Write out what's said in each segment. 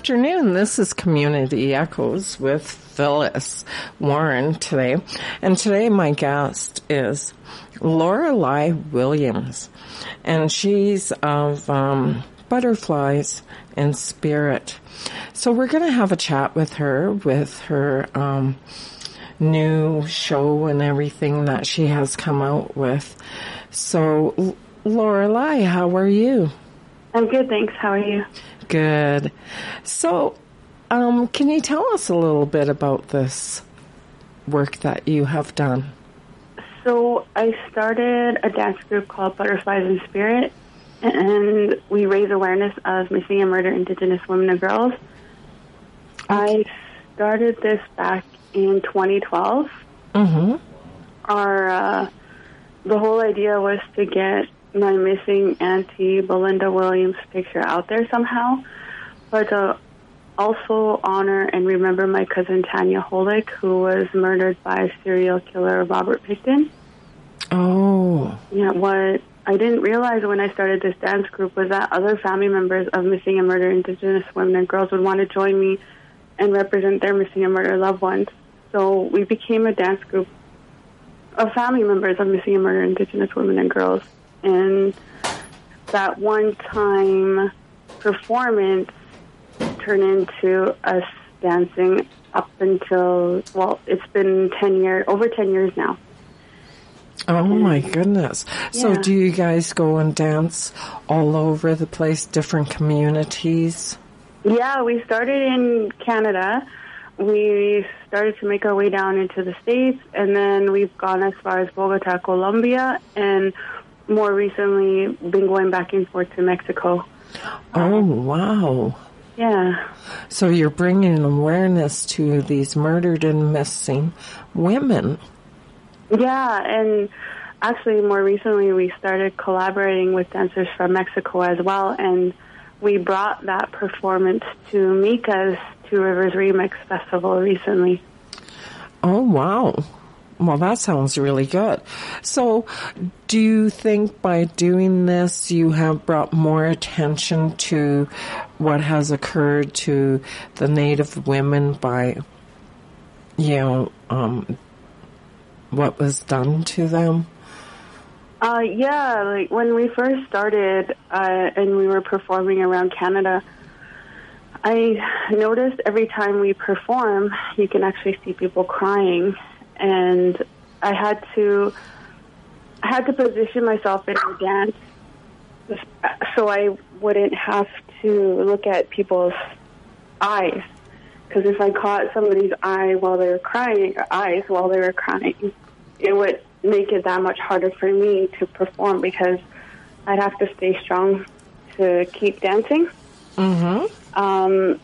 afternoon. This is Community Echoes with Phyllis Warren today. And today my guest is Lorelei Williams. And she's of um, Butterflies in Spirit. So we're going to have a chat with her with her um, new show and everything that she has come out with. So, Lorelei, how are you? I'm good, thanks. How are you? Good. So, um, can you tell us a little bit about this work that you have done? So, I started a dance group called Butterflies in Spirit, and we raise awareness of missing and murdered Indigenous women and girls. I started this back in 2012. Mm-hmm. Our uh, the whole idea was to get my missing auntie Belinda Williams picture out there somehow, but to also honor and remember my cousin Tanya Holyk, who was murdered by serial killer Robert Pickton. Oh. Yeah, what I didn't realize when I started this dance group was that other family members of missing and murdered Indigenous women and girls would want to join me and represent their missing and murdered loved ones. So we became a dance group of family members of missing and murdered Indigenous women and girls and that one time performance turned into us dancing up until well it's been 10 years over 10 years now. Oh my goodness. So do you guys go and dance all over the place different communities? Yeah we started in canada. We started to make our way down into the states and then we've gone as far as bogota colombia and more recently been going back and forth to mexico oh wow yeah so you're bringing awareness to these murdered and missing women Yeah, and actually, more recently, we started collaborating with dancers from Mexico as well, and we brought that performance to Mika's Two Rivers Remix Festival recently. Oh, wow. Well, that sounds really good. So, do you think by doing this you have brought more attention to what has occurred to the Native women by, you know, um, what was done to them? Uh, yeah, like when we first started uh, and we were performing around Canada, I noticed every time we perform, you can actually see people crying, and I had to, I had to position myself in the dance so I wouldn't have to look at people's eyes. Because if I caught somebody's eye while they were crying, or eyes while they were crying, it would make it that much harder for me to perform because I'd have to stay strong to keep dancing. Mm-hmm. Um,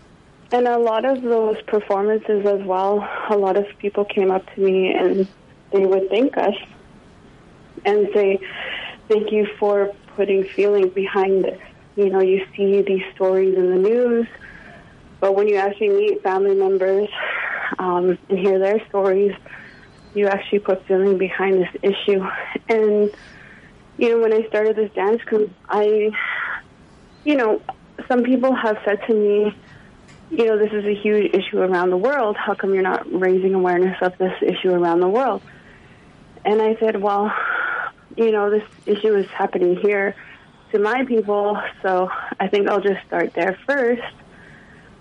and a lot of those performances as well, a lot of people came up to me and they would thank us and say, Thank you for putting feeling behind this. You know, you see these stories in the news, but when you actually meet family members um, and hear their stories, you actually put feeling behind this issue. And, you know, when I started this dance group, I, you know, some people have said to me, you know, this is a huge issue around the world. How come you're not raising awareness of this issue around the world? And I said, well, you know, this issue is happening here to my people, so I think I'll just start there first.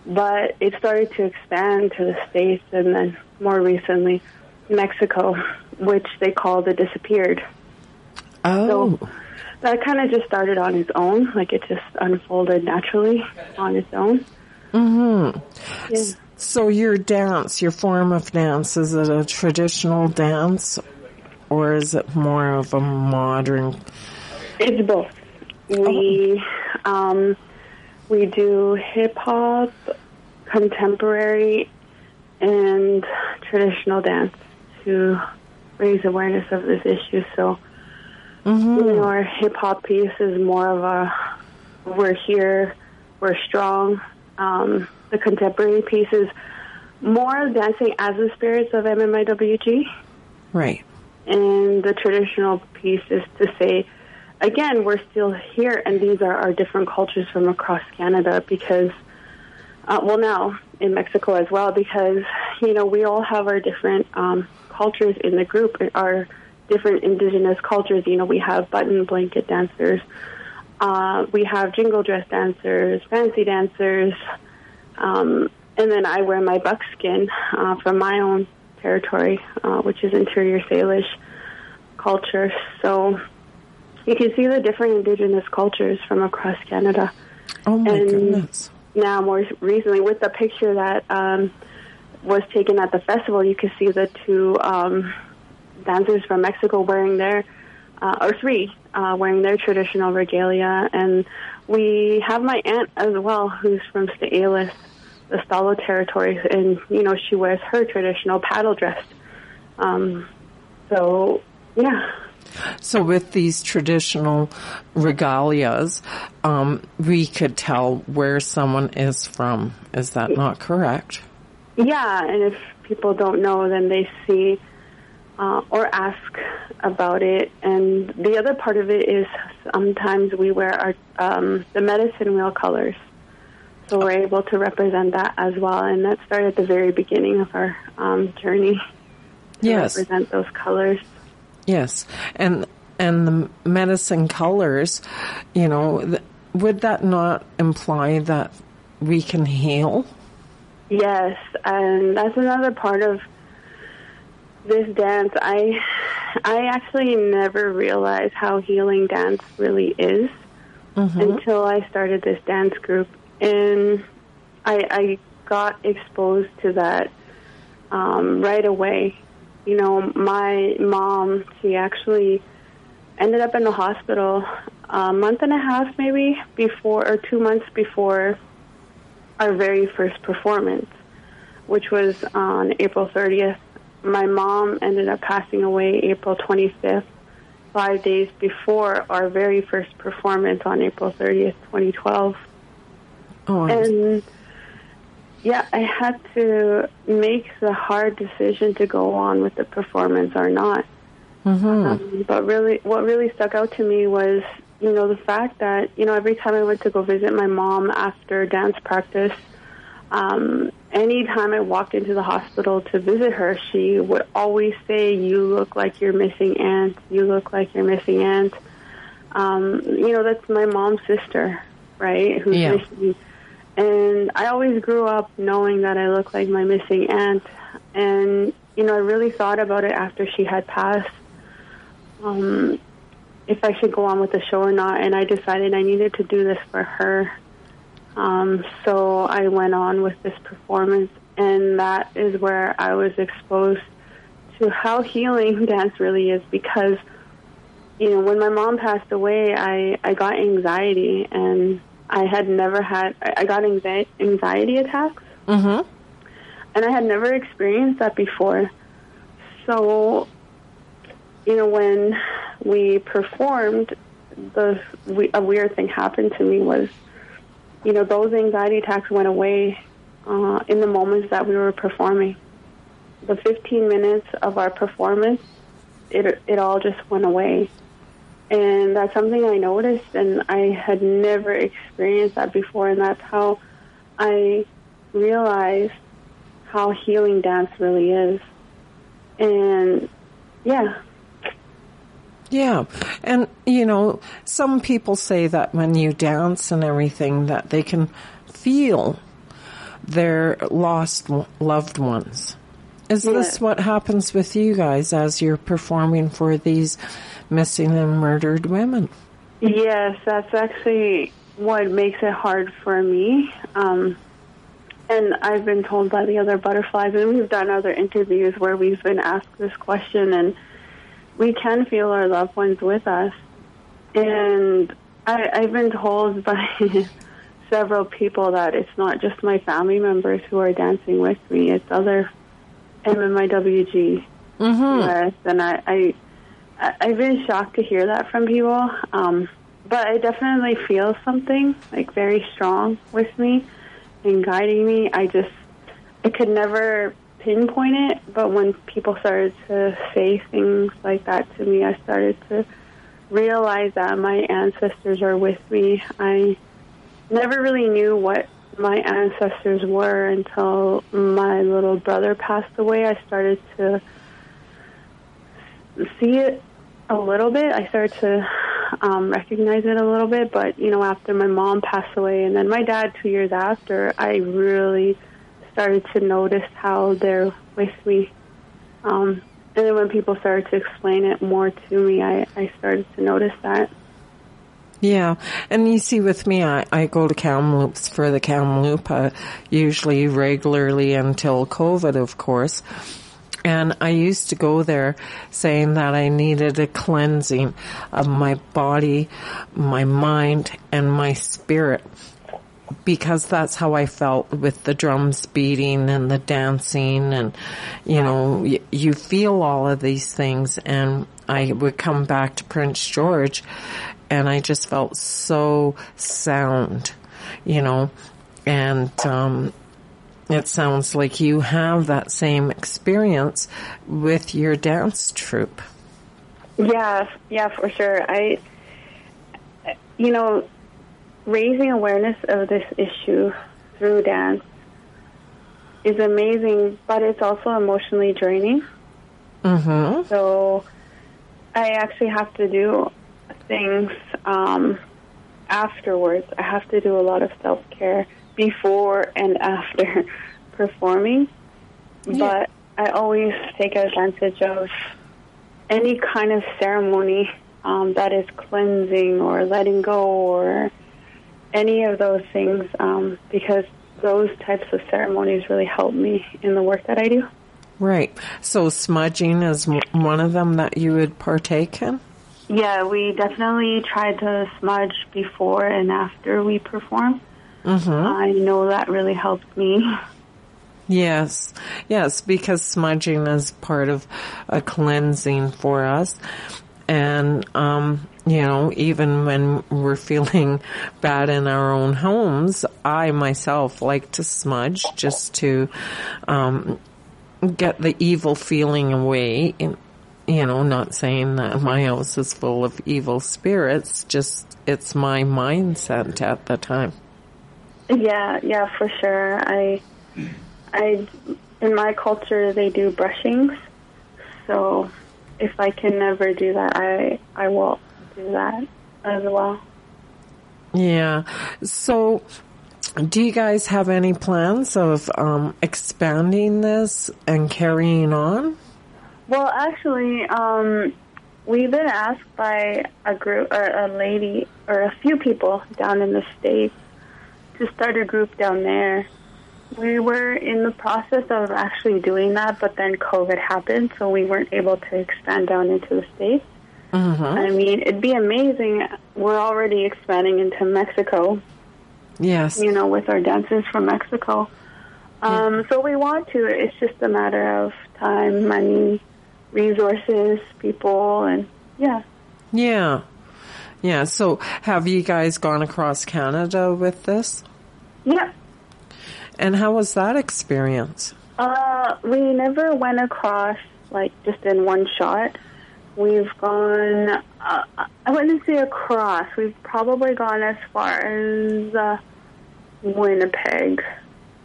But it started to expand to the States and then more recently, Mexico, which they call the disappeared. Oh, That kind of just started on its own, like it just unfolded naturally on its own. Mm-hmm. Yeah. So your dance, your form of dance, is it a traditional dance or is it more of a modern? It's both. We um, we do hip hop, contemporary, and traditional dance to raise awareness of this issue. So, Mm-hmm. you know, our hip hop piece is more of a we're here, we're strong. Um, the contemporary piece is more dancing as the spirits of MMIWG. Right. And the traditional piece is to say, again, we're still here, and these are our different cultures from across Canada because uh, well, now in Mexico as well, because you know we all have our different um, cultures in the group, our different indigenous cultures. You know, we have button blanket dancers, uh, we have jingle dress dancers, fancy dancers, um, and then I wear my buckskin uh, from my own territory, uh, which is Interior Salish culture. So you can see the different indigenous cultures from across Canada. Oh my and goodness! Now, more recently, with the picture that um, was taken at the festival, you can see the two um, dancers from Mexico wearing their, uh, or three, uh, wearing their traditional regalia. And we have my aunt as well, who's from Sts'ailes, the Stalo territory, and, you know, she wears her traditional paddle dress. Um, so, yeah. So with these traditional regalias, um, we could tell where someone is from. Is that not correct? Yeah, and if people don't know, then they see uh, or ask about it. And the other part of it is sometimes we wear our um, the medicine wheel colors, so we're able to represent that as well. And that started at the very beginning of our um, journey. To yes, represent those colors. Yes, and and the medicine colors, you know, th- would that not imply that we can heal? Yes, and that's another part of this dance. I I actually never realized how healing dance really is mm-hmm. until I started this dance group, and I, I got exposed to that um, right away. You know, my mom, she actually ended up in the hospital a month and a half, maybe before or two months before our very first performance, which was on April 30th. My mom ended up passing away April 25th, five days before our very first performance on April 30th, 2012. Oh, and yeah, I had to make the hard decision to go on with the performance or not. Mm-hmm. Um, but really, what really stuck out to me was you know, the fact that, you know, every time I went to go visit my mom after dance practice, um, anytime I walked into the hospital to visit her, she would always say, You look like you're missing aunt. You look like you're missing aunt. Um, you know, that's my mom's sister, right? Who's yeah. missing. And I always grew up knowing that I looked like my missing aunt. And, you know, I really thought about it after she had passed. Um, if I should go on with the show or not, and I decided I needed to do this for her. Um, so I went on with this performance, and that is where I was exposed to how healing dance really is because, you know, when my mom passed away, I, I got anxiety, and I had never had, I got anxiety, anxiety attacks. Mm-hmm. And I had never experienced that before. So you know, when we performed, the we, a weird thing happened to me was, you know, those anxiety attacks went away uh, in the moments that we were performing. The 15 minutes of our performance, it it all just went away, and that's something I noticed, and I had never experienced that before, and that's how I realized how healing dance really is, and yeah, yeah. And, you know, some people say that when you dance and everything that they can feel their lost loved ones. Is yeah. this what happens with you guys as you're performing for these missing and murdered women? Yes, that's actually what makes it hard for me. Um, and I've been told by the other butterflies, and we've done other interviews where we've been asked this question, and we can feel our loved ones with us. And I, I've been told by several people that it's not just my family members who are dancing with me; it's other MMIWG mm-hmm. and I, I I've been shocked to hear that from people. Um, but I definitely feel something like very strong with me and guiding me. I just I could never pinpoint it, but when people started to say things like that to me, I started to realize that my ancestors are with me. I never really knew what my ancestors were until my little brother passed away. I started to see it a little bit. I started to um, recognize it a little bit, but you know, after my mom passed away, and then my dad two years after, I really started to notice how they're with me. Um, and then when people started to explain it more to me, I, I started to notice that. Yeah, and you see, with me, I, I go to Kamloops for the Kamloops usually regularly until COVID, of course. And I used to go there saying that I needed a cleansing of my body, my mind, and my spirit because that's how I felt with the drums beating and the dancing and, you know, y- you feel all of these things and I would come back to Prince George and I just felt so sound, you know, and, um, it sounds like you have that same experience with your dance troupe. Yeah, yeah, for sure. I, you know, raising awareness of this issue through dance is amazing, but it's also emotionally draining. Mm-hmm. So I actually have to do things um, afterwards. I have to do a lot of self care before and after performing. Yeah. But I always take advantage of any kind of ceremony um, that is cleansing or letting go or any of those things um, because those types of ceremonies really help me in the work that I do. Right. So smudging is one of them that you would partake in? Yeah, we definitely try to smudge before and after we perform. Mm-hmm. I know that really helps me. Yes, yes, because smudging is part of a cleansing for us. And, um, you know, even when we're feeling bad in our own homes, I myself like to smudge just to, um, get the evil feeling away. And, you know, not saying that my house is full of evil spirits, just it's my mindset at the time. Yeah, yeah, for sure. I, I, in my culture, they do brushings, so if I can never do that, I I will do that as well. Yeah. So, do you guys have any plans of um, expanding this and carrying on? Well, actually, um, we've been asked by a group, or a lady, or a few people down in the states to start a group down there. We were in the process of actually doing that, but then COVID happened, so we weren't able to expand down into the states. Mm-hmm. I mean, it'd be amazing. We're already expanding into Mexico, Yes. you know, with our dancers from Mexico. Um, So we want to. It's just a matter of time, money, resources, people, and yeah. Yeah. Yeah. So, have you guys gone across Canada with this? Yeah. And how was that experience? Uh, we never went across like just in one shot. We've gone. Uh, I wouldn't say across. We've probably gone as far as uh, Winnipeg.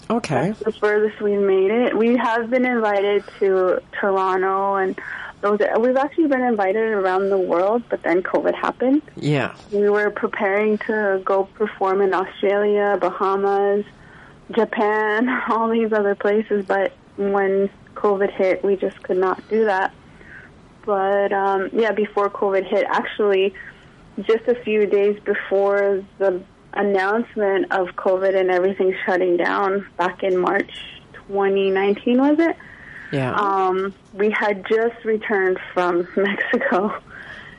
Okay. The furthest we've made it. We have been invited to Toronto and those. We've actually been invited around the world, but then COVID happened. Yeah. We were preparing to go perform in Australia, Bahamas, Japan, all these other places, but when COVID hit, we just could not do that. But um, yeah, before COVID hit, actually, just a few days before the announcement of COVID and everything shutting down back in March 2019, was it? Yeah. Um, we had just returned from Mexico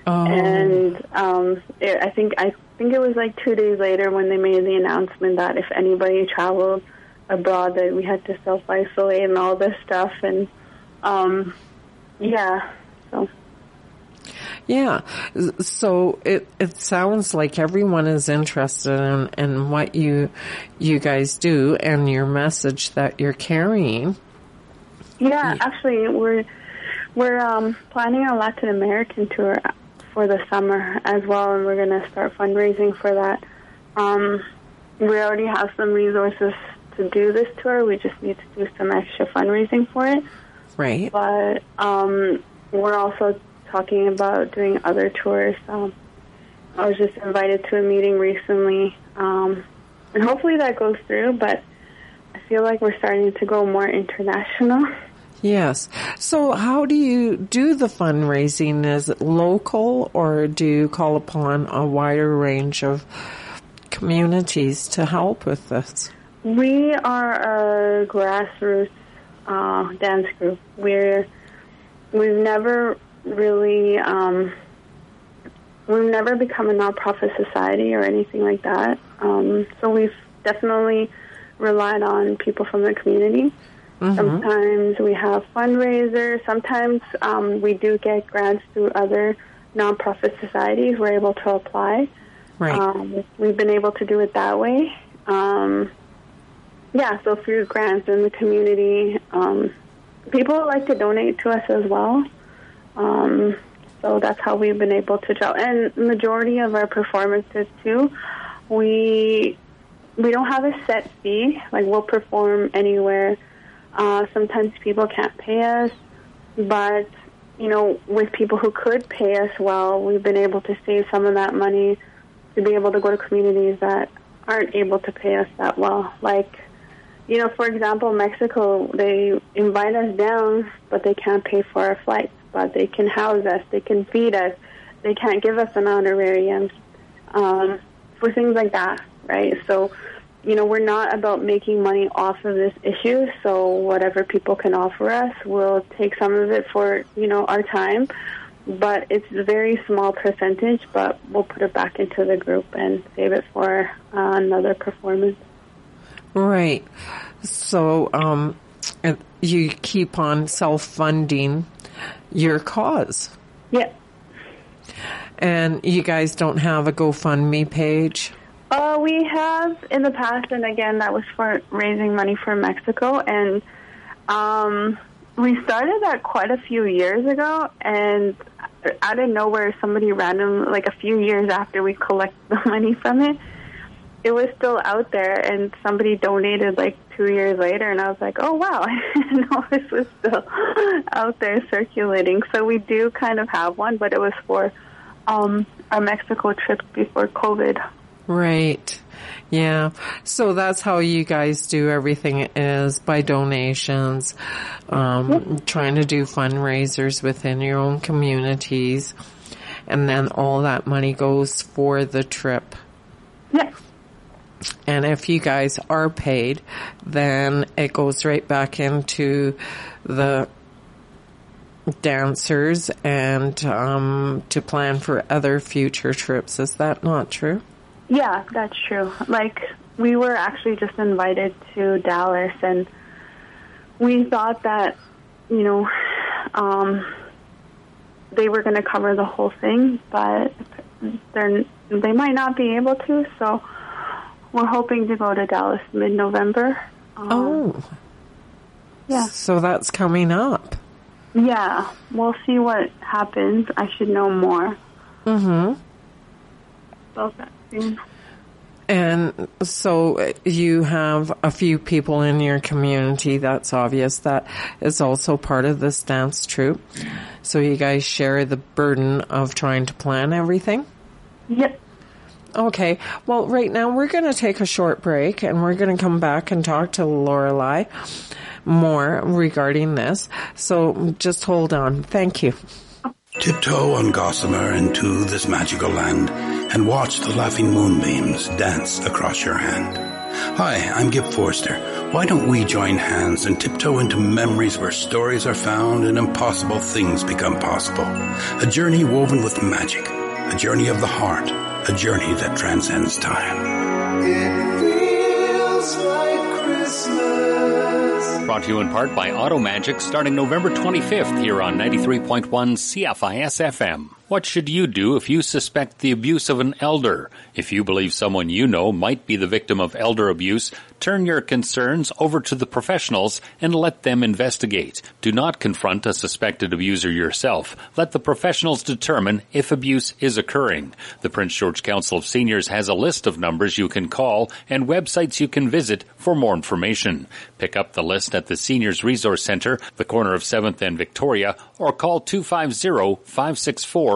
oh. and um, it, I think I think it was like two days later when they made the announcement that if anybody traveled abroad, that we had to self isolate and all this stuff, and um, yeah, so Yeah. So it it sounds like everyone is interested in, in what you you guys do and your message that you're carrying. yeah. Actually, we're we're um, planning a Latin American tour for the summer as well, and we're going to start fundraising for that. Um, we already have some resources to do this tour. We just need to do some extra fundraising for it. Right. But um, we're also talking about doing other tours. Um, I was just invited to a meeting recently, um, and hopefully that goes through. But I feel like we're starting to go more international. Yes. So how do you do the fundraising? Is it local or do you call upon a wider range of communities to help with this? We are a grassroots uh, dance group. We're we've never really um, we've never become a nonprofit society or anything like that. Um, so we've definitely relied on people from the community. Mm-hmm. Sometimes we have fundraisers. Sometimes um, we do get grants through other nonprofit societies. We're able to apply. Right. Um, we've been able to do it that way. Um, yeah, so through grants in the community, um, people like to donate to us as well. Um, so that's how we've been able to draw. And majority of our performances too, we we don't have a set fee. Like we'll perform anywhere. Uh, sometimes people can't pay us, but you know, with people who could pay us well, we've been able to save some of that money to be able to go to communities that aren't able to pay us that well. Like, you know, for example, Mexico, they invite us down, but they can't pay for our flights but they can house us, they can feed us, they can't give us an honorarium um, for things like that, right? So, you know, we're not about making money off of this issue. So whatever people can offer us, we'll take some of it for you know our time, but it's a very small percentage. But we'll put it back into the group and save it for uh, another performance. Right. So um, you keep on self funding your cause. Yeah. And you guys don't have a GoFundMe page? Uh, we have in the past, and again, that was for raising money for Mexico. And um, we started that quite a few years ago, and out of nowhere, somebody random, like a few years after we collect the money from it, it was still out there, and somebody donated like two years later, and I was like, oh wow, I didn't know this was still out there circulating. So we do kind of have one, but it was for um, our Mexico trip before COVID. Right. Yeah. So that's how you guys do everything is by donations, um, yep. trying to do fundraisers within your own communities. And then all that money goes for the trip. Yes. And if you guys are paid, then it goes right back into the dancers and um, to plan for other future trips. Is that not true? Yeah, that's true. Like, we were actually just invited to Dallas, and we thought that, you know, um, they were going to cover the whole thing, but they're, they might not be able to, so we're hoping to go to Dallas mid November. Um, oh. Yeah. So that's coming up. Yeah. We'll see what happens. I should know more. Mm hmm. About that. And so you have a few people in your community. That's obvious. That is also part of this dance troupe. So you guys share the burden of trying to plan everything? Yep. Okay. Well, right now we're going to take a short break and we're going to come back and talk to Lorelei more regarding this. So just hold on. Thank you. Tiptoe on gossamer into this magical land and watch the laughing moonbeams dance across your hand. Hi, I'm Gip Forster. Why don't we join hands and tiptoe into memories where stories are found and impossible things become possible? A journey woven with magic, a journey of the heart a journey that transcends time. Like Brought to you in part by Auto Magic starting November 25th here on 93.1 CFIS FM. What should you do if you suspect the abuse of an elder? If you believe someone you know might be the victim of elder abuse, turn your concerns over to the professionals and let them investigate. Do not confront a suspected abuser yourself. Let the professionals determine if abuse is occurring. The Prince George Council of Seniors has a list of numbers you can call and websites you can visit for more information. Pick up the list at the Seniors Resource Center, the corner of 7th and Victoria, or call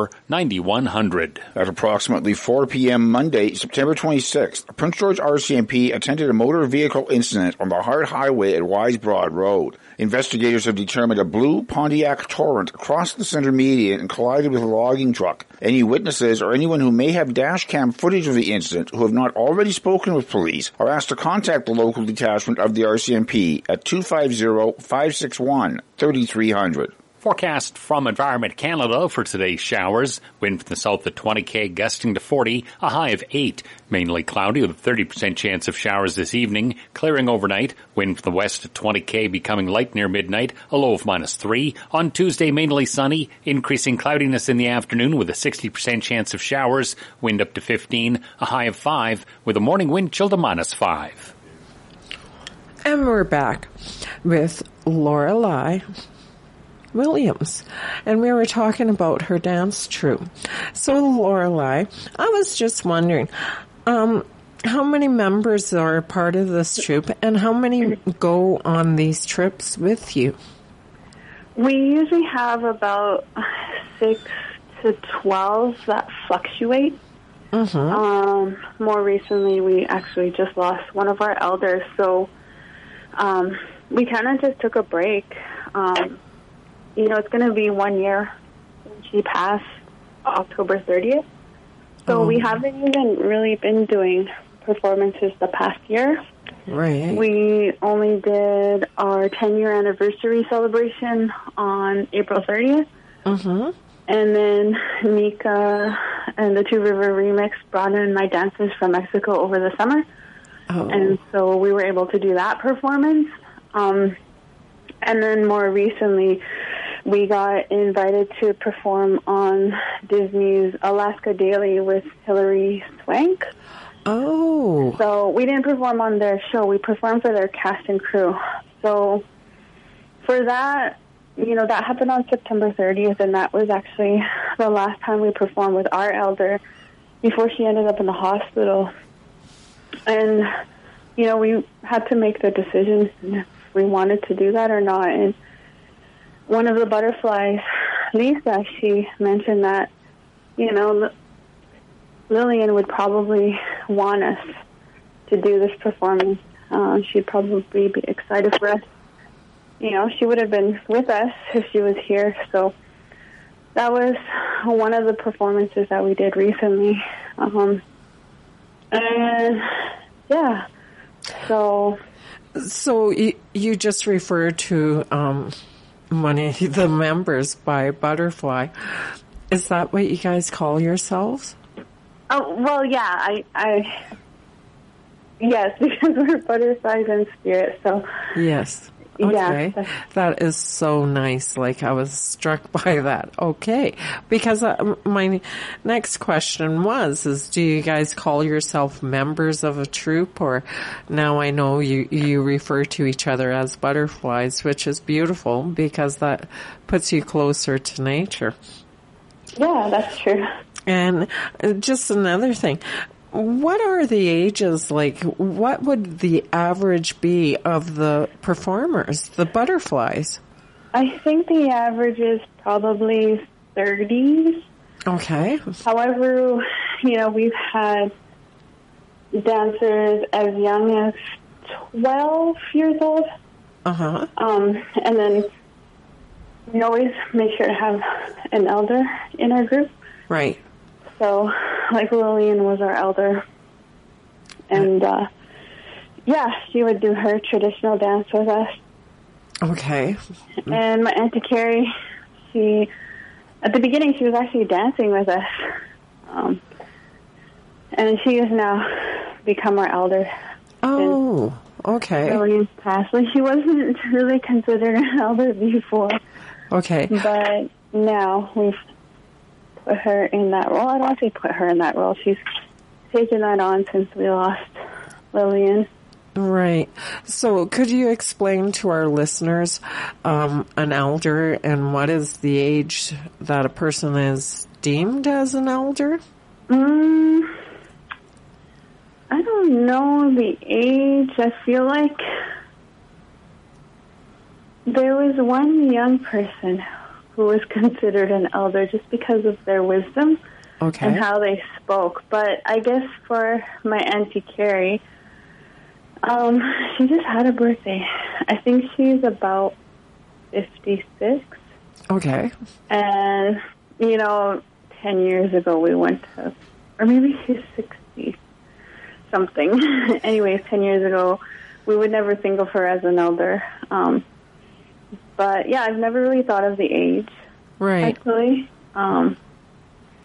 250-564 9100. At approximately 4 p.m. Monday, September 26th, Prince George RCMP attended a motor vehicle incident on the Hart Highway at Wise Broad Road. Investigators have determined a blue Pontiac Torrent crossed the center median and collided with a logging truck. Any witnesses or anyone who may have dash cam footage of the incident who have not already spoken with police are asked to contact the local detachment of the RCMP at 250-561-3300. Forecast from Environment Canada for today's showers. Wind from the south at 20k, gusting to 40, a high of 8. Mainly cloudy with a 30% chance of showers this evening. Clearing overnight. Wind from the west at 20k, becoming light near midnight, a low of minus 3. On Tuesday, mainly sunny. Increasing cloudiness in the afternoon with a 60% chance of showers. Wind up to 15, a high of 5, with a morning wind chill to minus 5. And we're back with Laura Lorelei Williams, and we were talking about her dance troupe. So, Lorelei, I was just wondering, um, how many members are part of this troupe, and how many go on these trips with you? We usually have about six to twelve that fluctuate. Mm-hmm. Um, more recently, we actually just lost one of our elders, so um, we kind of just took a break. Um, you know, it's going to be one year since she passed October 30th. So Oh. we haven't even really been doing performances the past year. Right. We only did our 10 year anniversary celebration on April 30th. mm-hmm. And then Nika and the Two River Remix brought in my dancers from Mexico over the summer. Oh. And so we were able to do that performance. Um, and then more recently, we got invited to perform on Disney's Alaska Daily with Hilary Swank. oh. So we didn't perform on their show. We performed for their cast and crew. So for that, you know, that happened on September 30th, and that was actually the last time we performed with our elder before she ended up in the hospital. And, you know, we had to make the decision if we wanted to do that or not. And one of the butterflies, Lisa, she mentioned that, you know, Lillian would probably want us to do this performance. Uh, she'd probably be excited for us. You know, she would have been with us if she was here. So that was one of the performances that we did recently. Um, and yeah, so So you, you just referred to um, one of the members by Butterfly. Is that what you guys call yourselves? oh well, yeah, I, I yes, because we're butterflies in spirit. So Yes. Yeah. Okay. That is so nice. Like I was struck by that. Okay. Because uh, my next question was, is do you guys call yourself members of a troop or now I know you, you refer to each other as butterflies, which is beautiful because that puts you closer to nature. yeah, that's true. And uh, just another thing. What are the ages like? What would the average be of the performers, the butterflies? I think the average is probably 30s. Okay. However, you know, we've had dancers as young as 12 years old. Uh huh. Um, and then we always make sure to have an elder in our group. Right. So, like Lillian was our elder. And, uh, yeah, she would do her traditional dance with us. Okay. And my Auntie Carrie, she, at the beginning, she was actually dancing with us. Um, and she has now become our elder. Oh, okay. Lillian's passed. Like, she wasn't really considered an elder before, Okay. but now we've put her in that role. I don't want to say put her in that role. She's taken that on since we lost Lillian. Right. So, could you explain to our listeners um, an elder and what is the age that a person is deemed as an elder? Mm, I don't know the age. I feel like there was one young person who was considered an elder just because of their wisdom Okay. and how they spoke. But I guess for my auntie Carrie, um, she just had a birthday. I think she's about fifty-six, Okay. and you know, ten years ago we went to, or maybe she's sixty something. Anyways, ten years ago, we would never think of her as an elder. Um, but yeah, I've never really thought of the age Right. actually. Um,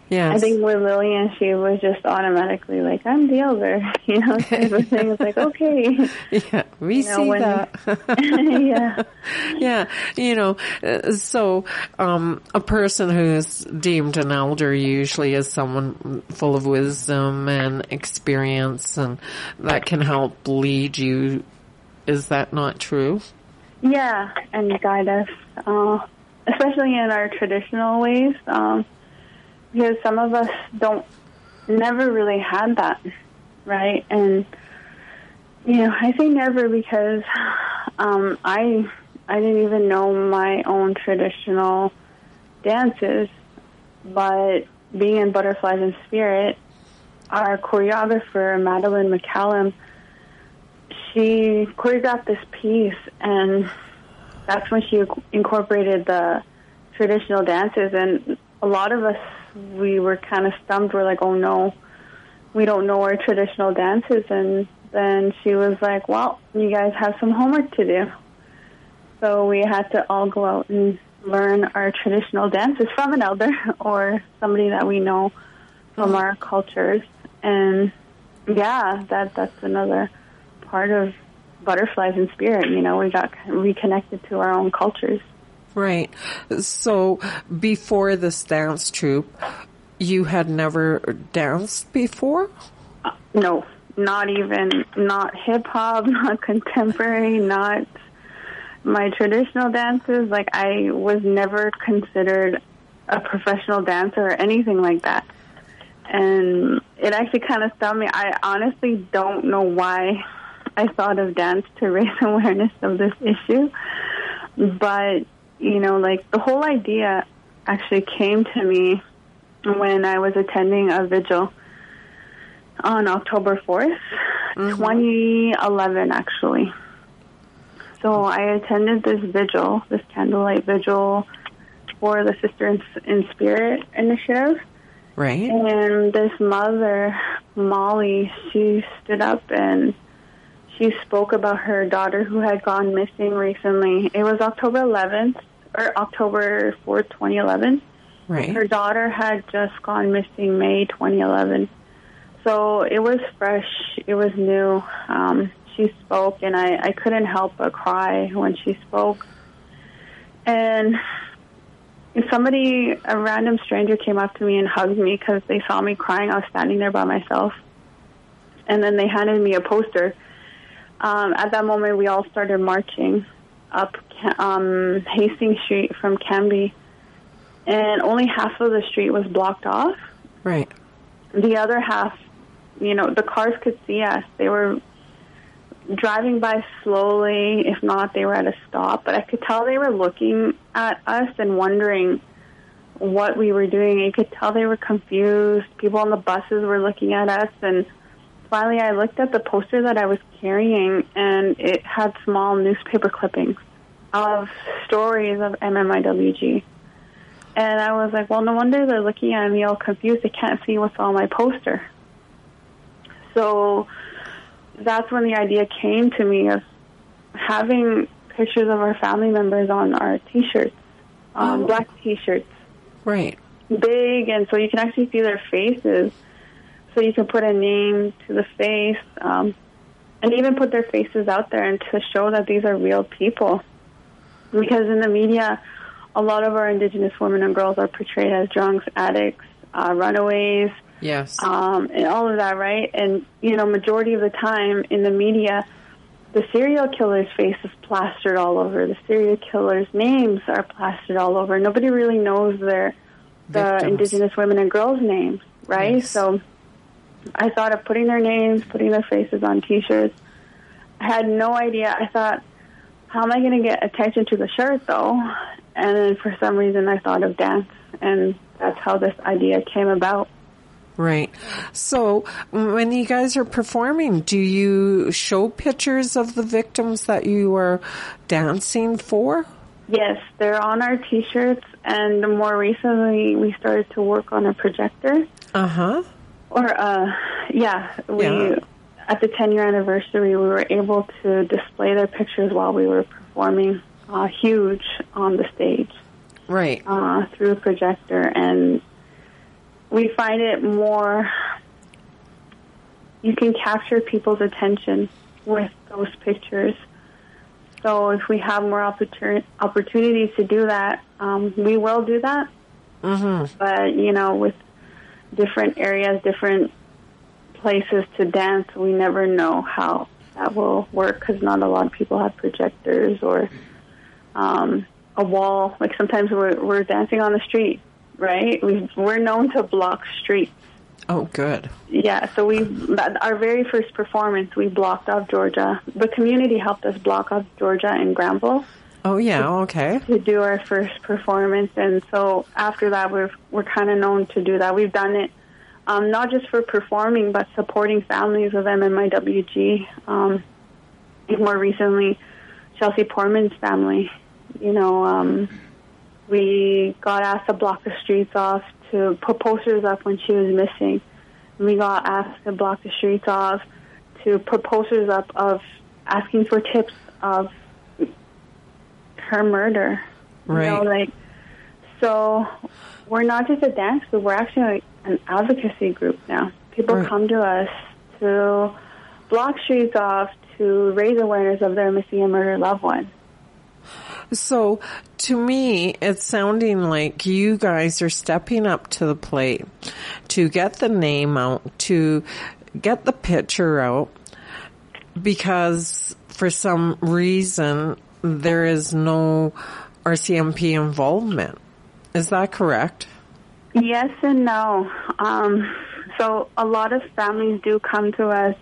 Yes. I think with Lillian, she was just automatically like, "I'm the elder," you know, type of thing. It's like, okay, yeah, we you know, see when- that. yeah, yeah, you know, uh, so um, a person who's deemed an elder usually is someone full of wisdom and experience, and that can help lead you. Is that not true? Yeah, and guide us, uh, especially in our traditional ways, um, because some of us don't never really had that, right? And you know, I say never because um, I I didn't even know my own traditional dances, but being in Butterflies in Spirit, our choreographer Madeline McCallum, she choreographed this piece, and that's when she incorporated the traditional dances. And a lot of us, we were kind of stumped. We're like, oh no, we don't know our traditional dances. And then she was like, well, you guys have some homework to do. So we had to all go out and learn our traditional dances from an elder or somebody that we know from our cultures. And yeah, that that's another part of butterflies and spirit. You know, we got reconnected to our own cultures. Right. So before this dance troupe, you had never danced before? Uh, no, not even not hip hop, not contemporary, not my traditional dances. Like I was never considered a professional dancer or anything like that. And it actually kind of stunned me. I honestly don't know why I thought of dance to raise awareness of this issue. But, you know, like the whole idea actually came to me when I was attending a vigil on October 4th, mm-hmm. 2011, actually. So I attended this vigil, this candlelight vigil for the Sister in, in Spirit initiative. Right. And this mother, Molly, she stood up and she spoke about her daughter who had gone missing recently. It was October 11th or October 4th, 2011. Right. Her daughter had just gone missing May 2011. So it was fresh, it was new. Um, she spoke, and I, I couldn't help but cry when she spoke. And somebody, a random stranger, came up to me and hugged me because they saw me crying. I was standing there by myself. And then they handed me a poster. Um, at that moment, we all started marching up um, Hastings Street from Canby and only half of the street was blocked off. Right. The other half, you know, the cars could see us. They were driving by slowly. If not, they were at a stop. But I could tell they were looking at us and wondering what we were doing. You could tell they were confused. People on the buses were looking at us. And finally, I looked at the poster that I was carrying, and it had small newspaper clippings of stories of MMIWG. And I was like, well, no wonder they're looking at me all confused. They can't see what's on my poster. So that's when the idea came to me of having pictures of our family members on our T-shirts, um, Oh. black T-shirts, Right. big, and so you can actually see their faces. So you can put a name to the face, um, and even put their faces out there and to show that these are real people. Because in the media, a lot of our Indigenous women and girls are portrayed as drunks, addicts, uh, runaways, Yes. um, and all of that, right? And you know, majority of the time in the media, the serial killer's face is plastered all over. The serial killer's names are plastered all over. Nobody really knows their the Victims. Indigenous women and girls' names, right? Yes. So I thought of putting their names, putting their faces on T-shirts. I had no idea. I thought, how am I going to get attention to the shirt, though? And then for some reason, I thought of dance, and that's how this idea came about. Right. So when you guys are performing, do you show pictures of the victims that you are dancing for? Yes, they're on our T-shirts, and more recently, we started to work on a projector. Uh huh. Or, uh, yeah, we Yeah. at the 10 year anniversary, we were able to display their pictures while we were performing, uh, huge on the stage Right. uh, through a projector, and we find it more. You can capture people's attention with those pictures. So if we have more opportun- opportunities to do that, um, we will do that. Mm-hmm. But you know, with different areas, different places to dance, we never know how that will work because not a lot of people have projectors or um, a wall. Like sometimes we're we're dancing on the street, right? We we're known to block streets. Oh, good. Yeah, so we our very first performance we blocked off Georgia. The community helped us block off Georgia and Granville Oh, yeah. Okay. to do our first performance, and so after that, we're we're kind of known to do that. We've done it um, not just for performing, but supporting families of MMIWG. Um, more recently, Chelsea Poorman's family. You know, um, we got asked to block the streets off to put posters up when she was missing. We got asked to block the streets off to put posters up of asking for tips of her murder. You know, Right. like so we're not just a dance group, we're actually an advocacy group now. People Right. come to us to block streets off to raise awareness of their missing and murdered loved one. So to me, it's sounding like you guys are stepping up to the plate to get the name out, to get the picture out, because for some reason there is no RCMP involvement. Is that correct? Yes and no. Um, so a lot of families do come to us,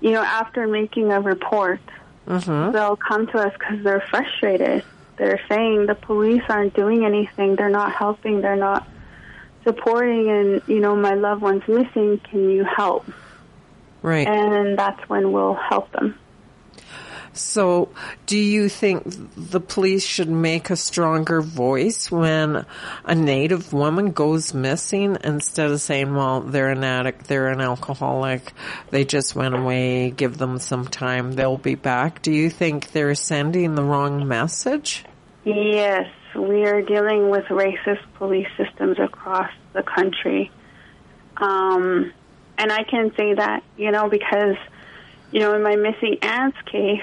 you know, after making a report. Mm-hmm. They'll come to us because they're frustrated. They're saying the police aren't doing anything. They're not helping. They're not supporting. And you know, my loved one's missing. Can you help? Right. And that's when we'll help them. So, do you think the police should make a stronger voice when a native woman goes missing instead of saying, well, they're an addict, they're an alcoholic, they just went away, give them some time, they'll be back? Do you think they're sending the wrong message? Yes, we are dealing with racist police systems across the country. Um, and I can say that, you know, because, you know, in my missing aunt's case,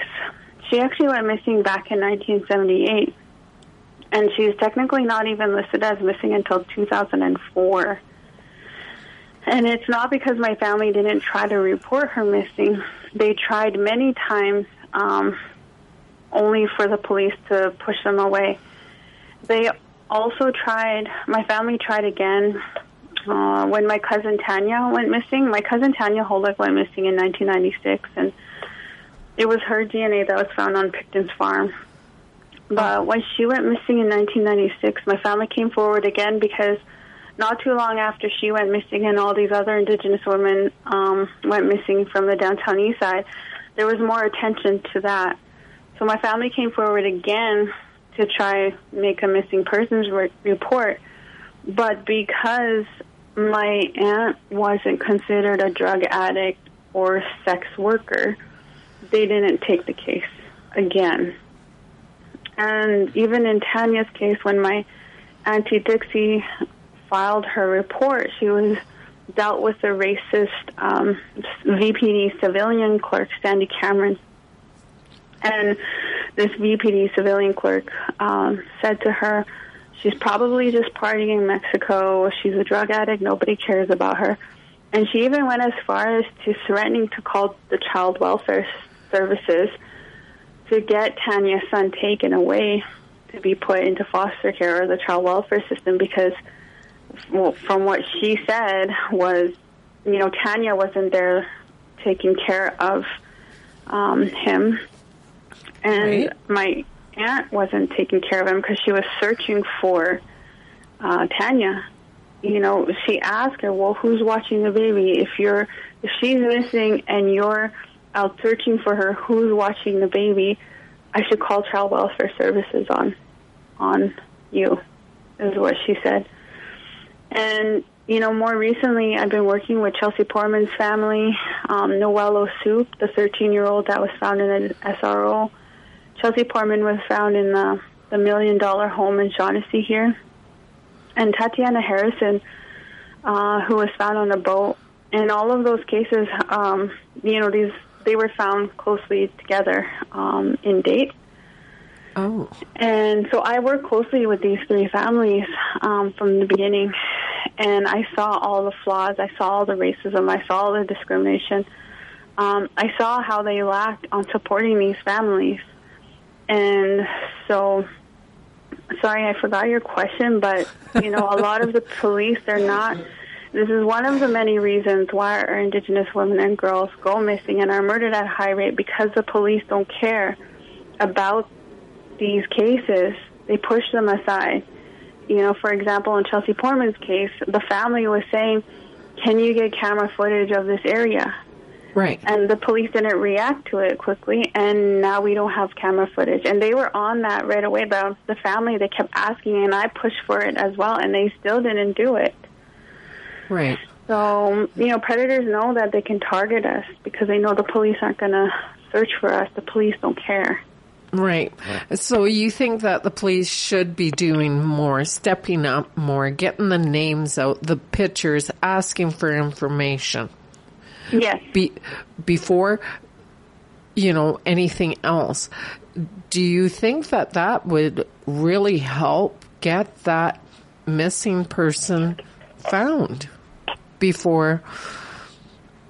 she actually went missing back in 1978. And she was technically not even listed as missing until 2004. And it's not because my family didn't try to report her missing. They tried many times, um, only for the police to push them away. They also tried, my family tried again uh, when my cousin Tanya went missing. My cousin Tanya Holyk went missing in 1996, and it was her DNA that was found on Pickton's farm. But when she went missing in 1996, my family came forward again because not too long after she went missing and all these other Indigenous women um, went missing from the downtown east side, there was more attention to that. So my family came forward again to try make a missing persons re- report, but because my aunt wasn't considered a drug addict or sex worker, they didn't take the case again. And even in Tanya's case, when my auntie Dixie filed her report, she was dealt with a racist um, VPD civilian clerk, Sandy Cameron. And this VPD civilian clerk um, said to her, She's probably just partying in Mexico. She's a drug addict. Nobody cares about her. And she even went as far as to threatening to call the child welfare services to get Tanya's son taken away to be put into foster care or the child welfare system because well, from what she said was, you know, Tanya wasn't there taking care of um, him, and Right. my aunt wasn't taking care of him because she was searching for uh, Tanya. You know, she asked her, "Well, who's watching the baby? If you're, if she's missing and you're out searching for her, who's watching the baby? I should call child welfare services on, on you." Is what she said. And you know, more recently, I've been working with Chelsea Poorman's family, um, Noelle O'Soup, the 13-year-old that was found in an SRO. Chelsea Poorman was found in the, the Million Dollar Home in Shaughnessy here, and Tatiana Harrison, uh, who was found on a boat. In all of those cases, um, you know, these they were found closely together um, in date. Oh, And so I worked closely with these three families um, from the beginning, and I saw all the flaws. I saw all the racism. I saw all the discrimination. Um, I saw how they lacked on supporting these families. And so, sorry, I forgot your question, but you know, a lot of the police, they're not. This is one of the many reasons why our Indigenous women and girls go missing and are murdered at a high rate because the police don't care about these cases, they push them aside. You know, for example, in Chelsea Poorman's case, the family was saying, "Can you get camera footage of this area?" Right. And the police didn't react to it quickly, and now we don't have camera footage. And they were on that right away, but the family they kept asking, and I pushed for it as well, and they still didn't do it. Right. So, you know, predators know that they can target us because they know the police aren't going to search for us. The police don't care. Right. So you think that the police should be doing more, stepping up more, getting the names out, the pictures, asking for information Yes. be, before, you know, anything else. Do you think that that would really help get that missing person found before,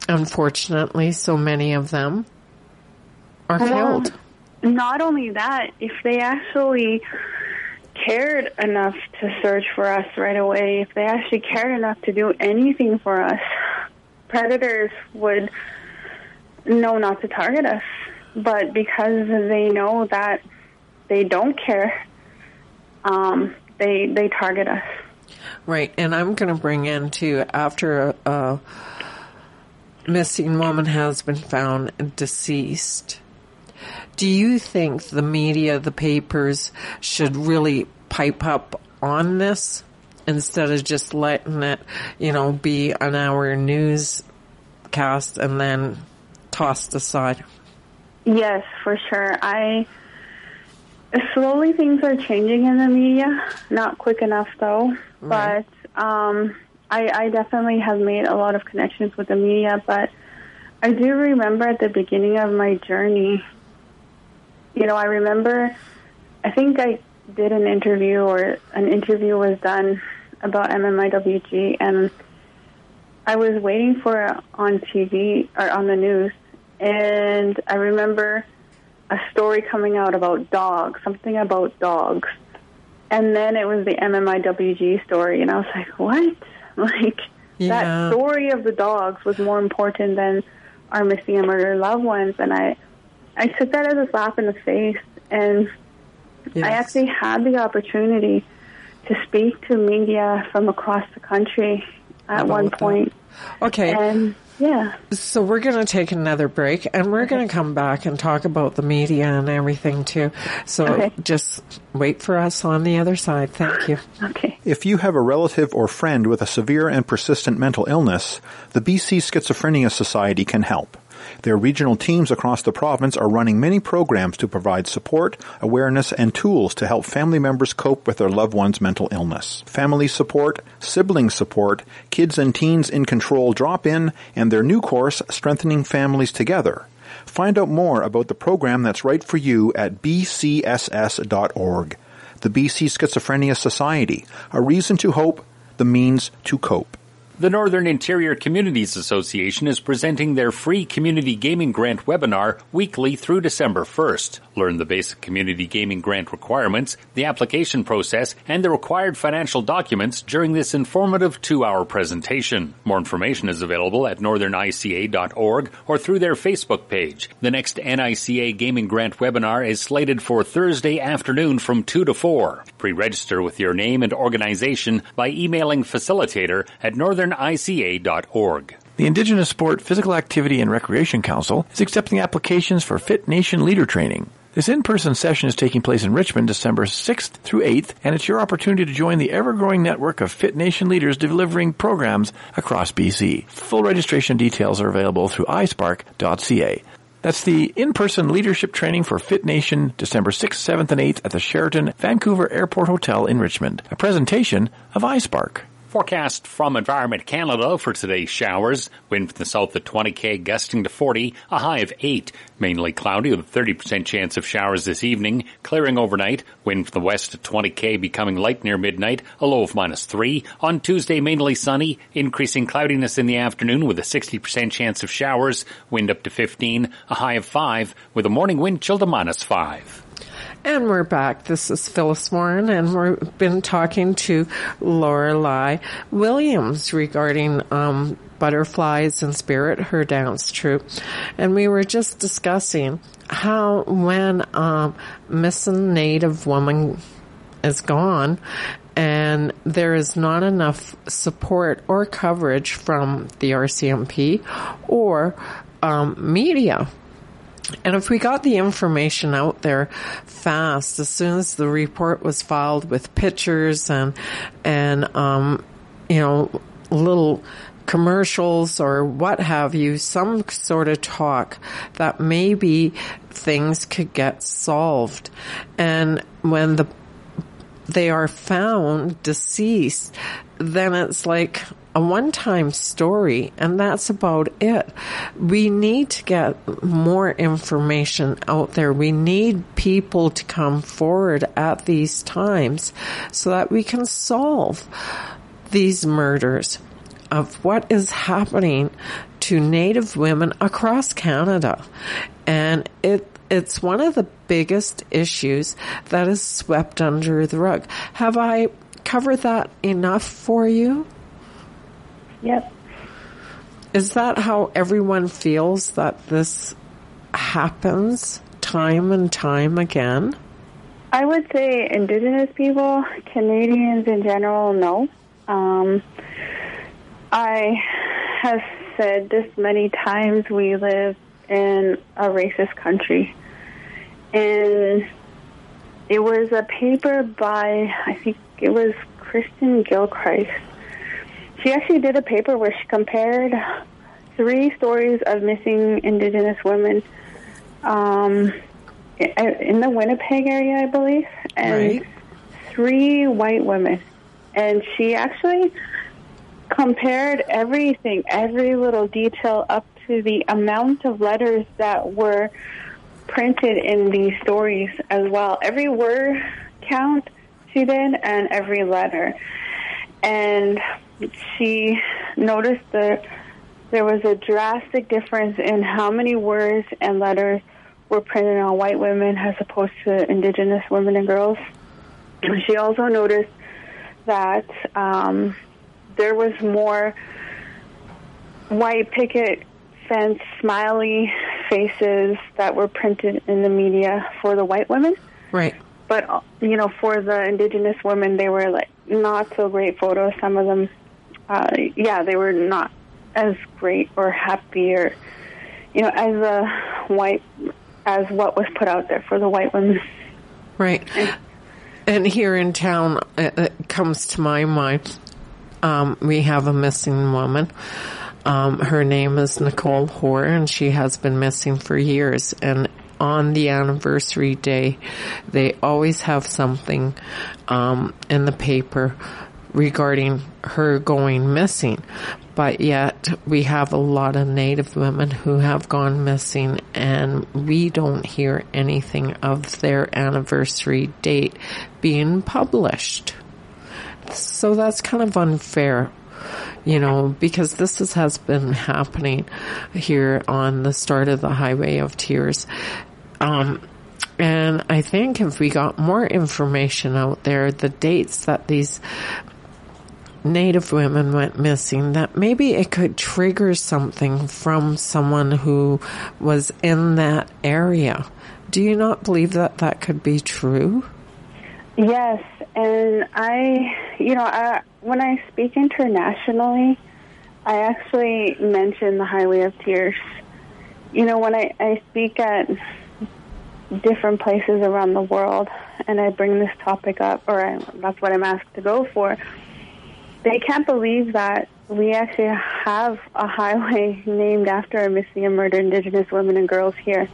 unfortunately, so many of them are killed? not only that, if they actually cared enough to search for us right away, if they actually cared enough to do anything for us, predators would know not to target us. But because they know that they don't care, um, they they target us. Right, and I'm going to bring in too after a, a missing woman has been found deceased. Do you think the media, the papers, should really pipe up on this instead of just letting it, you know, be an hour newscast and then tossed aside? Yes, for sure. I slowly things are changing in the media. Not quick enough though, Right. but um, I, I definitely have made a lot of connections with the media. But I do remember at the beginning of my journey, you know, I remember. I think I did an interview or an interview was done about MMIWG, and I was waiting for it on TV or on the news, and I remember a story coming out about dogs, something about dogs. And then it was the MMIWG story, and I was like, what? Like, Yeah. that story of the dogs was more important than our missing and murdered loved ones. And I, I took that as a slap in the face. And I actually had the opportunity to speak to media from across the country at About one that. point. Okay. And yeah. So we're going to take another break and we're going to come back and talk about the media and everything too. So Okay. just wait for us on the other side. Thank you. Okay. If you have a relative or friend with a severe and persistent mental illness, the BC Schizophrenia Society can help. Their regional teams across the province are running many programs to provide support, awareness, and tools to help family members cope with their loved one's mental illness. Family support, sibling support, kids and teens in control drop in, and their new course, Strengthening Families Together. Find out more about the program that's right for you at bcss.org. the BC Schizophrenia Society, a reason to hope, the means to cope. The Northern Interior Communities Association is presenting their free community gaming grant webinar weekly through December 1st. Learn the basic community gaming grant requirements, the application process, and the required financial documents during this informative two-hour presentation. More information is available at northernica.org or through their Facebook page. The next NICA gaming grant webinar is slated for Thursday afternoon from 2 to 4. Pre-register with your name and organization by emailing facilitator at northern The Indigenous Sport Physical Activity and Recreation Council is accepting applications for Fit Nation leader training. This in-person session is taking place in Richmond December 6th through 8th, and it's your opportunity to join the ever-growing network of Fit Nation leaders delivering programs across BC. Full registration details are available through isparc.ca. That's the in-person leadership training for Fit Nation December 6th, 7th, and 8th at the Sheraton Vancouver Airport Hotel in Richmond. A presentation of I·SPARC. Forecast from Environment Canada for today's showers. Wind from the south at 20k, gusting to 40, a high of 8. Mainly cloudy with a 30% chance of showers this evening. Clearing overnight. Wind from the west at 20k, becoming light near midnight, a low of minus 3. On Tuesday, mainly sunny. Increasing cloudiness in the afternoon with a 60% chance of showers. Wind up to 15, a high of 5, with a morning wind chill to minus 5. And we're back. This is Phyllis Warren, and we've been talking to Lorelei Williams regarding um, Butterflies in Spirit, her dance troupe. And we were just discussing how when um, missing Native woman is gone, and there is not enough support or coverage from the RCMP or um, media and if we got the information out there fast, as soon as the report was filed with pictures and, and, um, you know, little commercials or what have you, some sort of talk that maybe things could get solved. And when the, they are found deceased, then it's like, a one-time story and that's about it. We need to get more information out there. We need people to come forward at these times so that we can solve these murders of what is happening to Native women across Canada. And it it's one of the biggest issues that is swept under the rug. Have I covered that enough for you? Yep. Is that how everyone feels that this happens time and time again? I would say Indigenous people, Canadians in general, no. Um, I have said this many times. We live in a racist country, and it was a paper by I think it was Kristen Gilchrist she actually did a paper where she compared three stories of missing Indigenous women um, in the Winnipeg area, I believe, and right. three white women. And she actually compared everything, every little detail up to the amount of letters that were printed in these stories as well. Every word count she did and every letter. And she noticed that there was a drastic difference in how many words and letters were printed on white women as opposed to indigenous women and girls. She also noticed that um, there was more white picket fence smiley faces that were printed in the media for the white women. Right. But you know, for the indigenous women, they were like not so great photos. Some of them uh, yeah, they were not as great or happy or, you know, as a white, as what was put out there for the white women. Right. And, and here in town, it, comes to my mind, um, we have a missing woman. Um, her name is Nicole Hoar, and she has been missing for years. And on the anniversary day, they always have something um, in the paper regarding her going missing. but yet we have a lot of Native women who have gone missing and we don't hear anything of their anniversary date being published. So that's kind of unfair you know, because this is, has been happening here on the start of the Highway of Tears. Um, and I think if we got more information out there, the dates that these Native women went missing, that maybe it could trigger something from someone who was in that area. Do you not believe that that could be true? Yes, and I, you know, I, when I speak internationally, I actually mention the Highway of Tears. You know, when I, I speak at different places around the world and I bring this topic up, or I, that's what I'm asked to go for, they can't believe that we actually have a highway named after a missing and murdered Indigenous women and girls here.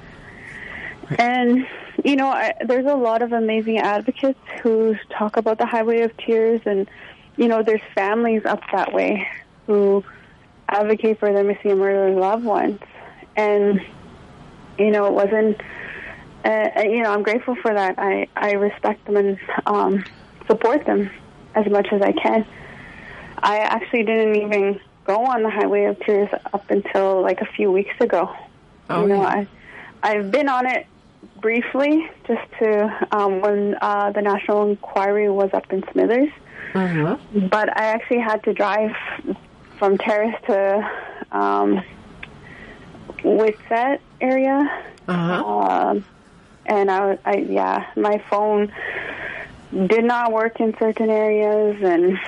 And, you know, I, there's a lot of amazing advocates who talk about the Highway of Tears, and, you know, there's families up that way who advocate for their missing and murdered loved ones. And, you know, it wasn't, uh, you know, I'm grateful for that. I, I respect them and um, support them as much as I can. I actually didn't even go on the Highway of Tears up until like a few weeks ago. Oh, you know, yeah. I I've been on it briefly, just to um, when uh, the National Inquiry was up in Smithers. Mm-hmm. But I actually had to drive from Terrace to um, Witset area, Uh-huh. um, and I, I yeah, my phone did not work in certain areas, and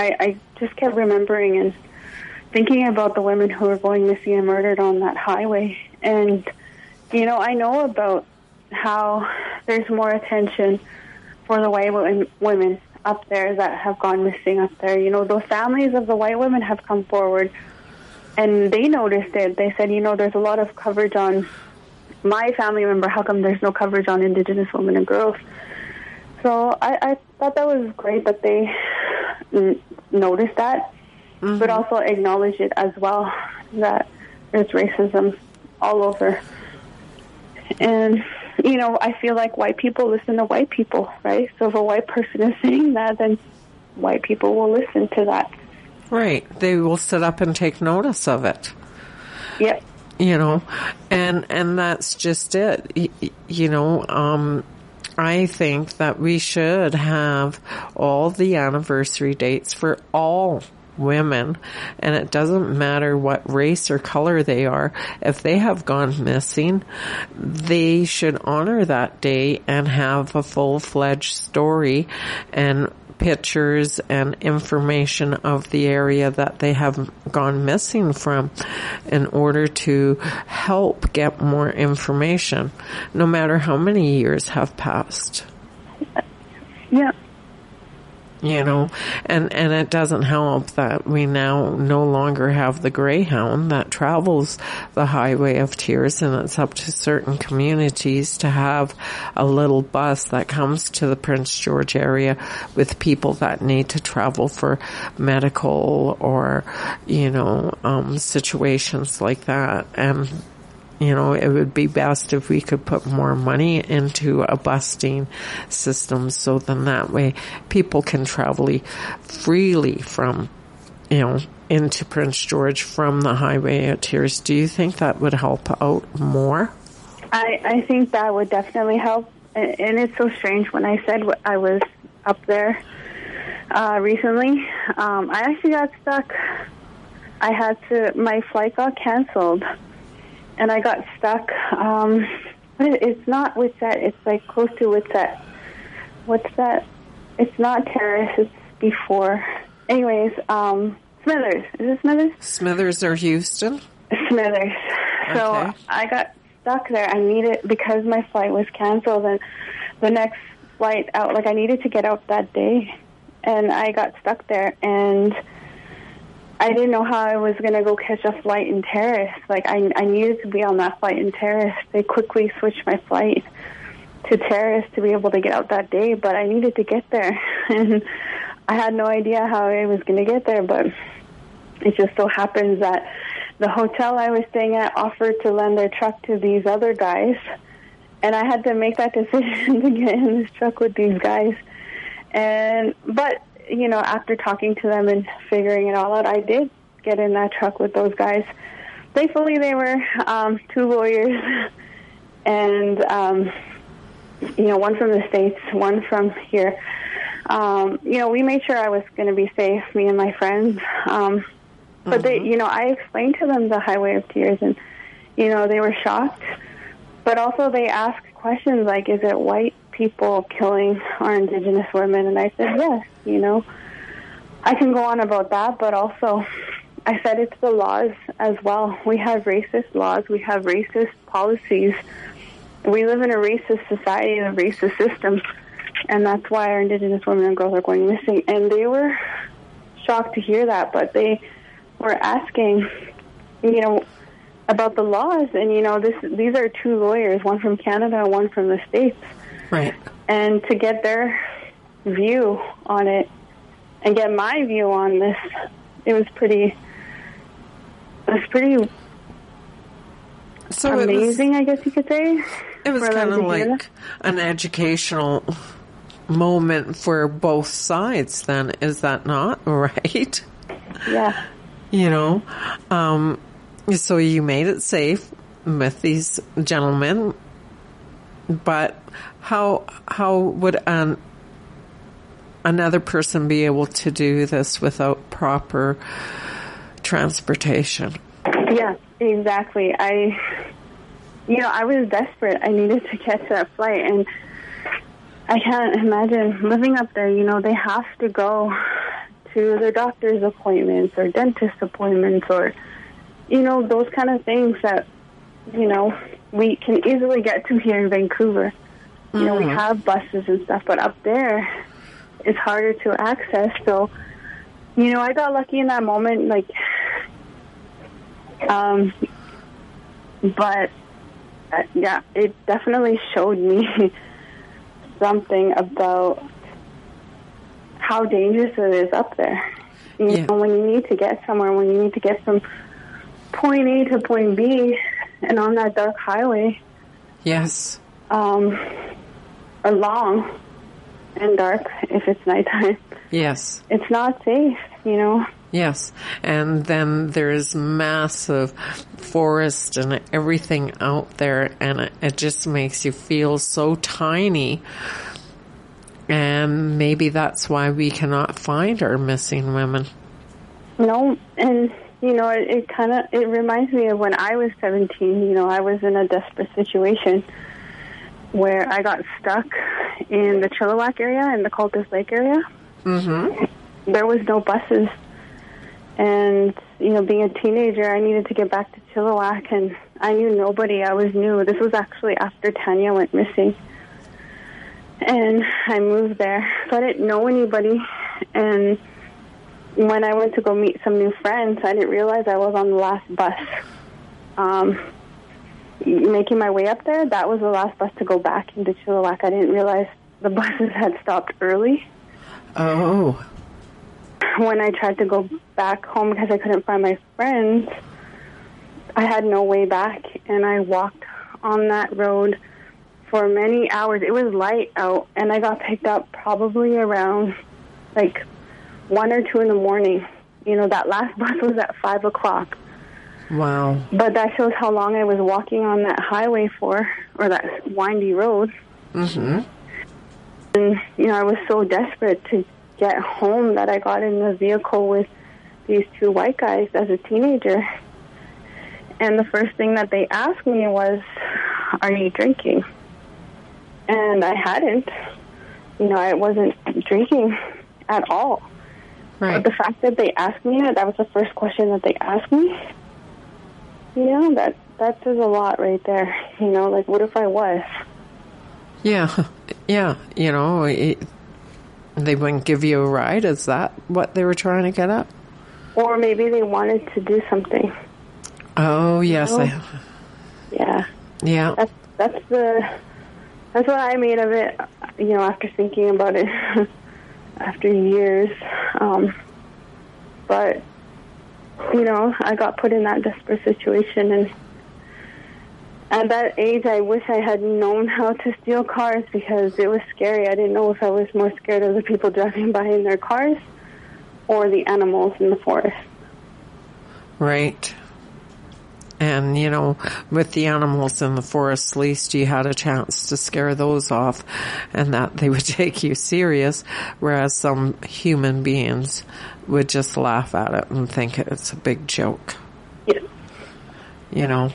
I, I just kept remembering and thinking about the women who were going missing and murdered on that highway. And, you know, I know about how there's more attention for the white women up there that have gone missing up there. You know, those families of the white women have come forward and they noticed it. They said, you know, there's a lot of coverage on my family member. How come there's no coverage on Indigenous women and girls? So I, I thought that was great that they mm, n- noticed that, but also acknowledge it as well that there's racism all over. And you know, I feel like white people listen to white people, right? So if a white person is saying that, then white people will listen to that. Right. They will sit up and take notice of it. Yep. you know and and that's just it Y- y- you know um I think that we should have all the anniversary dates for all women. And it doesn't matter what race or color they are. If they have gone missing they should honor that day and have a full-fledged story and pictures and information of the area that they have gone missing from in order to help get more information no matter how many years have passed Yeah. You know? And and it doesn't help that we now no longer have the greyhound that travels the highway of tears and it's up to certain communities to have a little bus that comes to the prince george area with people that need to travel for medical or you know um situations like that. And you know, it would be best if we could put more money into a busting system so then that way people can travel freely from, you know, into Prince George from the highway of Tears. Do you think that would help out more? I, I think that would definitely help. And it's so strange when I said I was up there uh, recently. Um, I actually got stuck. I had to, my flight got canceled. And I got stuck. Um, it's not with that. It's like close to with that. What's that? It's not Terrace. It's before. Anyways, um, Smithers. Is it Smithers? Smithers or Houston? Smithers. So Okay. I got stuck there. I needed because my flight was canceled and the next flight out like I needed to get out that day and I got stuck there and I didn't know how I was going to go catch a flight in Terrace. Like I I needed to be on that flight in Terrace. They quickly switched my flight to Terrace to be able to get out that day, but I needed to get there and I had no idea how I was going to get there, but it just so happens that the hotel I was staying at offered to lend their truck to these other guys, and I had to make that decision to get in this truck with these guys. And but you know, after talking to them and figuring it all out, I did get in that truck with those guys. Thankfully, they were um, two lawyers, and um, you know, one from the states, one from here. Um, you know, we made sure I was going to be safe, me and my friends. Um, but they, you know, I explained to them the Highway of Tears, and you know, they were shocked. But also, they asked questions like, "Is it white people killing our Indigenous women?" And I said, "Yes." You know, I can go on about that, but also, I said it's the laws as well. We have racist laws. We have racist policies. We live in a racist society and a racist system, and that's why our Indigenous women and girls are going missing. And they were shocked to hear that, but they were asking, you know, about the laws. And you know, this these are two lawyers, one from Canada, one from the states, Right. and to get their view on it and get my view on this, it was pretty. It was pretty So it was, amazing, I guess you could say. it was kind of like an educational moment for both sides then, is that not right? Yeah. You know, um, so you made it safe with these gentlemen, but how how would an another person be able to do this without proper transportation? Yeah, exactly. I, you know, I was desperate. I needed to catch that flight, and I can't imagine living up there. You know, they have to go to their doctor's appointments or dentist appointments or, you know, those kind of things that, you know, we can easily get to here in Vancouver. You know, we have buses and stuff, but up there, it's harder to access. So, you know, I got lucky in that moment. Like, um, but uh, yeah, it definitely showed me something about how dangerous it is up there. You Yeah. know, when you need to get somewhere, when you need to get from point A to point B, and on that dark highway, Yes. um, or long and dark if it's nighttime, Yes. it's not safe. You know. Yes. And then there's massive forest and everything out there and it, it just makes you feel so tiny. And maybe that's why we cannot find our missing women. No, and you know, it, it kind of it reminds me of when I was 17. You know, I was in a desperate situation where I got stuck in the Chilliwack area in the Cultus Lake area. Mm-hmm. There was no buses, and you know, being a teenager, I needed to get back to Chilliwack, and I knew nobody. I was new. This was actually after Tanya went missing. And I moved there, so I didn't know anybody. And when I went to go meet some new friends, I didn't realize I was on the last bus. Um, making my way up there, that was the last bus to go back into Chilliwack. I didn't realize the buses had stopped early. Oh. When I tried to go back home because I couldn't find my friends, I had no way back, and I walked on that road for many hours. It was light out, and I got picked up probably around like one or two in the morning. You know, that last bus was at five o'clock. Wow. But that shows how long I was walking on that highway for, or that windy road. Mm-hmm. And, you know, I was so desperate to get home that I got in the vehicle with these two white guys as a teenager. And the first thing that they asked me was, Are you drinking? And I hadn't. You know, I wasn't drinking at all. Right. But the fact that they asked me that, that was the first question that they asked me. You know, that that says a lot right there. You know, like what if I was? Yeah. Yeah. You know, it, they wouldn't give you a ride. Is that what they were trying to get at? Or maybe they wanted to do something. Oh, yes. I, Yeah. yeah. That's that's the that's what I made of it. You know, after thinking about it after years. Um, but you know, I got put in that desperate situation and at that age, I wish I had known how to steal cars because it was scary. I didn't know if I was more scared of the people driving by in their cars or the animals in the forest. Right. And, you know, with the animals in the forest, at least you had a chance to scare those off and that they would take you serious, whereas some human beings would just laugh at it and think it's a big joke. Yes. You know,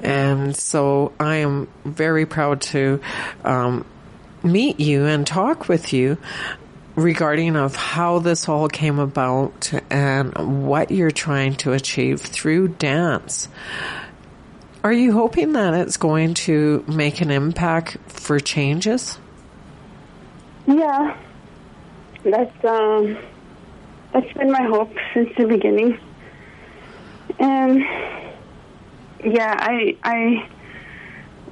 and so I am very proud to, um, meet you and talk with you regarding of how this all came about and what you're trying to achieve through dance. Are you hoping that it's going to make an impact for changes? Yeah. That's um that's been my hope since the beginning. And yeah, I I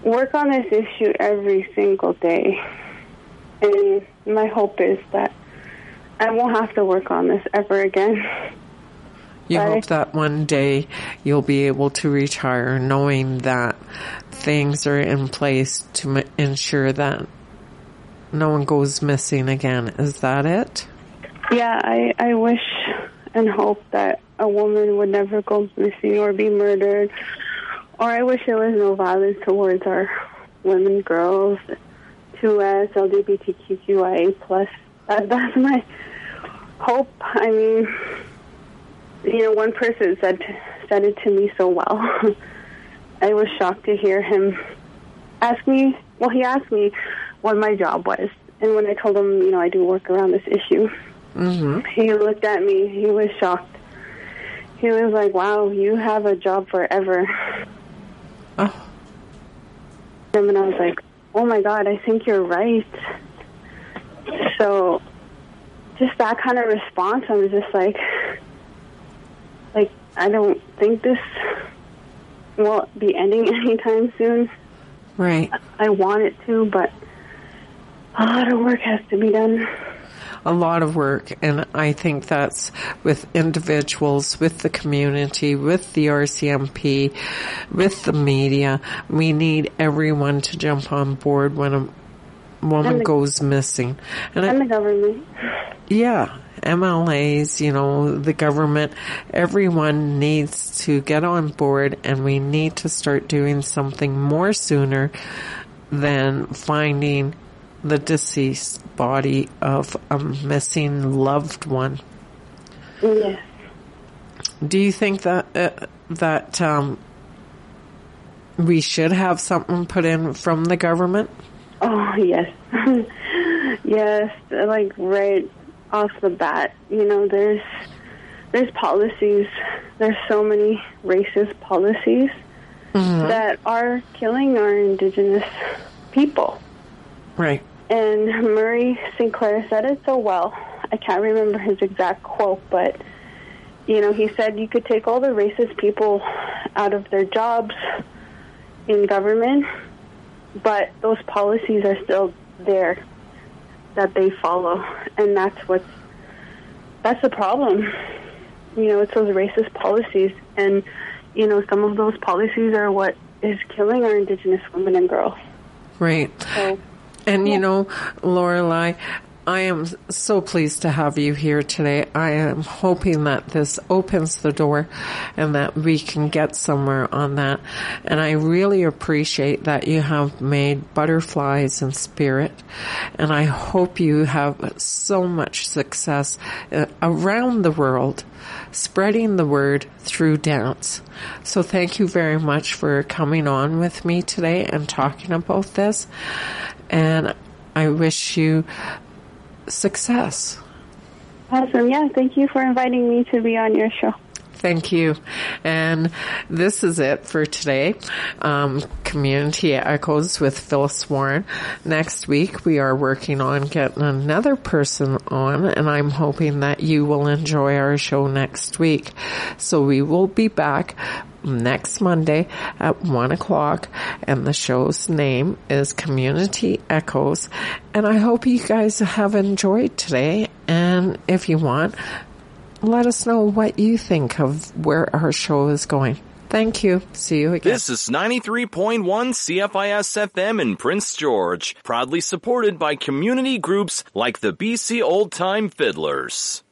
work on this issue every single day. And my hope is that I won't have to work on this ever again. You hope that one day you'll be able to retire knowing that things are in place to m- ensure that no one goes missing again. Is that it? Yeah, I, I wish and hope that a woman would never go missing or be murdered. Or I wish there was no violence towards our women, girls, 2S, LGBTQIA plus. That, that's my hope. I mean, you know, one person said said it to me so well. I was shocked to hear him ask me. Well, he asked me what my job was, and when I told him, you know, I do work around this issue, Mm-hmm. he looked at me. He was shocked. He was like, "Wow, you have a job forever." Oh, And I was like, "Oh my God, I think you're right." So, just that kind of response, I was just like, like I don't think this will be ending anytime soon. right. I want it to, but a lot of work has to be done. A lot of work and I think that's with individuals, with the community, with the RCMP, with the media. We need everyone to jump on board when a woman the- goes missing. And I, And the government. yeah, MLAs, you know, the government, everyone needs to get on board and we need to start doing something more sooner than finding the deceased body of a missing loved one. Yes. Do you think that uh, that um, we should have something put in from the government? Oh yes, yes. Like right off the bat, you know, there's there's policies. There's so many racist policies that are killing our indigenous people. Right. And Murray Sinclair said it so well. I can't remember his exact quote, but you know, he said you could take all the racist people out of their jobs in government, but those policies are still there that they follow, and that's what's that's the problem. You know, it's those racist policies, and you know, some of those policies are what is killing our indigenous women and girls. Right. So. And you know, Lorelei, I am so pleased to have you here today. I am hoping that this opens the door and that we can get somewhere on that. And I really appreciate that you have made butterflies in spirit. And I hope you have so much success uh, around the world spreading the word through dance. So thank you very much for coming on with me today and talking about this. And I wish you success. Awesome. Yeah, thank you for inviting me to be on your show. Thank you. And this is it for today. Um, Community Echoes with Phyllis Warren. Next week we are working on getting another person on and I'm hoping that you will enjoy our show next week. So we will be back next Monday at one o'clock and the show's name is Community Echoes. And I hope you guys have enjoyed today. And if you want, let us know what you think of where our show is going. Thank you. See you again. This is 93.1 CFIS FM in Prince George, proudly supported by community groups like the BC Old Time Fiddlers.